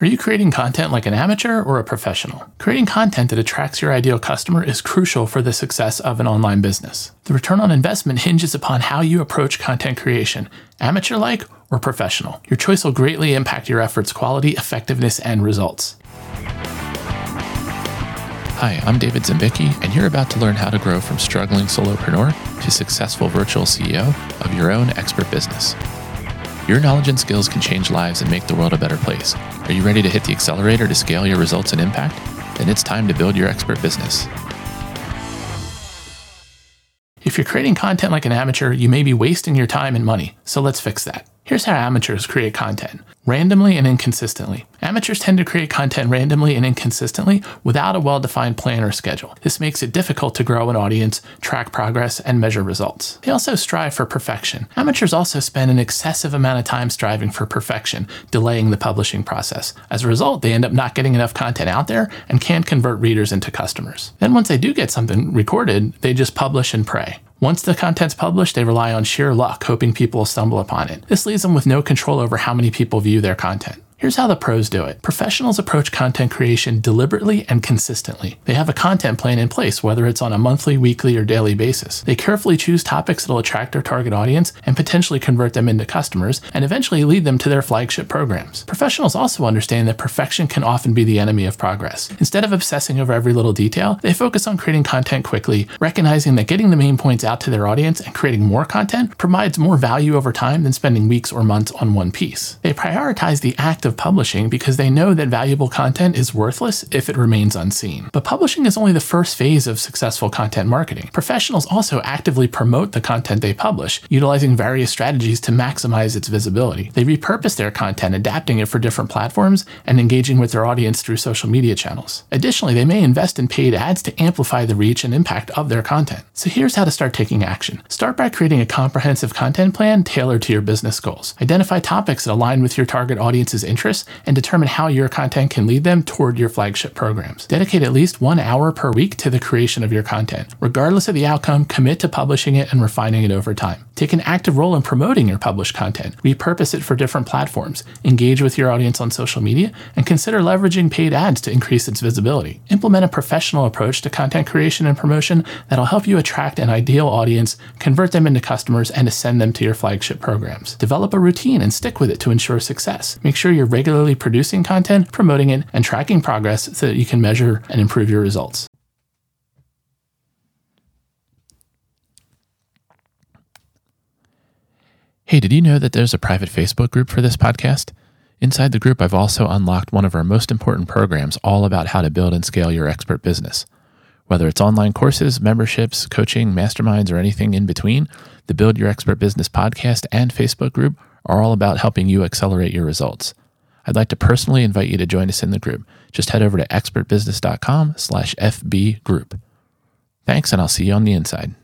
Are you creating content like an amateur or a professional? Creating content that attracts your ideal customer is crucial for the success of an online business. The return on investment hinges upon how you approach content creation, amateur like or professional. Your choice will greatly impact your efforts' quality, effectiveness, and results. Hi, I'm David Ziembicki, and you're about to learn how to grow from struggling solopreneur to successful virtual CEO of your own expert business. Your knowledge and skills can change lives and make the world a better place. Are you ready to hit the accelerator to scale your results and impact? Then it's time to build your expert business. If you're creating content like an amateur, you may be wasting your time and money, so let's fix that. Here's how amateurs create content randomly and inconsistently. Amateurs tend to create content randomly and inconsistently without a well defined plan or schedule. This makes it difficult to grow an audience, track progress, and measure results. They also strive for perfection. Amateurs also spend an excessive amount of time striving for perfection, delaying the publishing process. As a result, they end up not getting enough content out there and can't convert readers into customers. Then, once they do get something recorded, they just publish and pray. Once the content's published, they rely on sheer luck, hoping people will stumble upon it. This leaves them with no control over how many people view their content. Here's how the pros do it. Professionals approach content creation deliberately and consistently. They have a content plan in place, whether it's on a monthly, weekly, or daily basis. They carefully choose topics that'll attract their target audience and potentially convert them into customers and eventually lead them to their flagship programs. Professionals also understand that perfection can often be the enemy of progress. Instead of obsessing over every little detail, they focus on creating content quickly, recognizing that getting the main points out to their audience and creating more content provides more value over time than spending weeks or months on one piece. They prioritize the act of publishing because they know that valuable content is worthless if it remains unseen. But publishing is only the first phase of successful content marketing. Professionals also actively promote the content they publish, utilizing various strategies to maximize its visibility. They repurpose their content, adapting it for different platforms and engaging with their audience through social media channels. Additionally, they may invest in paid ads to amplify the reach and impact of their content. So here's how to start taking action. Start by creating a comprehensive content plan tailored to your business goals. Identify topics that align with your target audience's interests interests and determine how your content can lead them toward your flagship programs. Dedicate at least one hour per week to the creation of your content. Regardless of the outcome, commit to publishing it and refining it over time. Take an active role in promoting your published content. Repurpose it for different platforms. Engage with your audience on social media and consider leveraging paid ads to increase its visibility. Implement a professional approach to content creation and promotion that'll help you attract an ideal audience, convert them into customers, and ascend them to your flagship programs. Develop a routine and stick with it to ensure success. Make sure you're regularly producing content, promoting it, and tracking progress so that you can measure and improve your results. Hey, did you know that there's a private Facebook group for this podcast? Inside the group, I've also unlocked one of our most important programs all about how to build and scale your expert business. Whether it's online courses, memberships, coaching, masterminds, or anything in between, the Build Your Expert Business podcast and Facebook group are all about helping you accelerate your results. I'd like to personally invite you to join us in the group. Just head over to expertbusiness.com slash FB group. Thanks, and I'll see you on the inside.